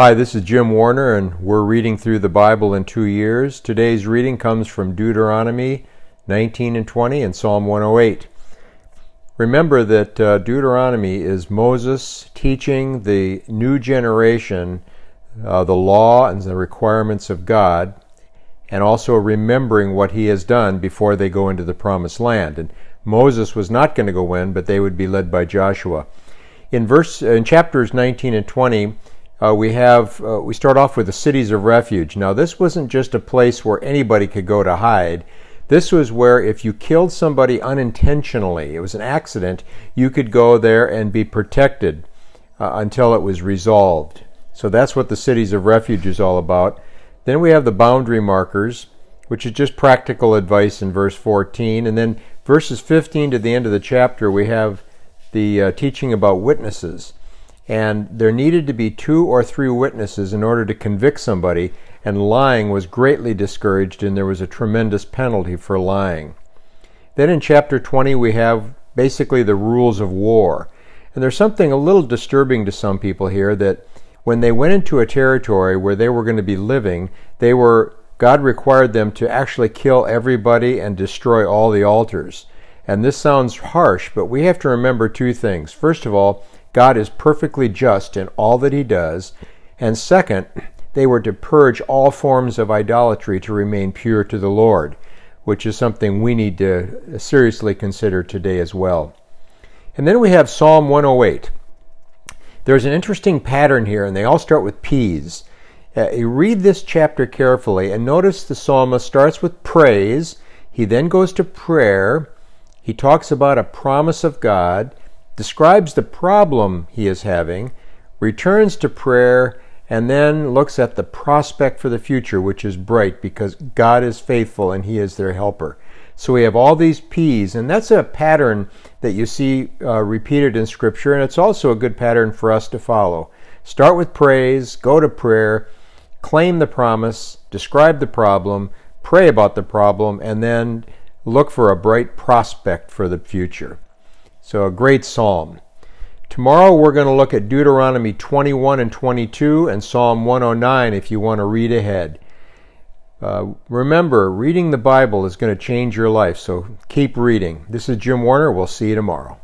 Hi, this is Jim Warner, and we're reading through the Bible in two years. Today's reading comes from Deuteronomy 19 and 20 and Psalm 108. Remember that uh, Deuteronomy is Moses teaching the new generation uh, the law and the requirements of God, and also remembering what he has done before they go into the promised land. And Moses was not going to go in, but they would be led by Joshua. In verse in chapters 19 and 20, uh, we have uh, we start off with the cities of refuge. Now, this wasn't just a place where anybody could go to hide. This was where if you killed somebody unintentionally, it was an accident, you could go there and be protected uh, until it was resolved. So that's what the cities of refuge is all about. Then we have the boundary markers, which is just practical advice in verse 14. And then verses 15 to the end of the chapter, we have the uh, teaching about witnesses and there needed to be two or three witnesses in order to convict somebody, and lying was greatly discouraged, and there was a tremendous penalty for lying. Then in chapter 20, we have basically the rules of war. And there's something a little disturbing to some people here that when they went into a territory where they were going to be living, they were God required them to actually kill everybody and destroy all the altars. And this sounds harsh, but we have to remember two things. First of all, God is perfectly just in all that he does. And second, they were to purge all forms of idolatry to remain pure to the Lord, which is something we need to seriously consider today as well. And then we have Psalm 108. There's an interesting pattern here, and they all start with P's. Uh, you read this chapter carefully and notice the psalmist starts with praise, he then goes to prayer, he talks about a promise of God, describes the problem he is having, returns to prayer, and then looks at the prospect for the future, which is bright because God is faithful and He is their helper. So we have all these P's, and that's a pattern that you see uh, repeated in Scripture, and it's also a good pattern for us to follow. Start with praise, go to prayer, claim the promise, describe the problem, pray about the problem, and then look for a bright prospect for the future. So, a great psalm. Tomorrow we're going to look at Deuteronomy 21 and 22 and Psalm 109 if you want to read ahead. Uh, remember, reading the Bible is going to change your life, so keep reading. This is Jim Warner. We'll see you tomorrow.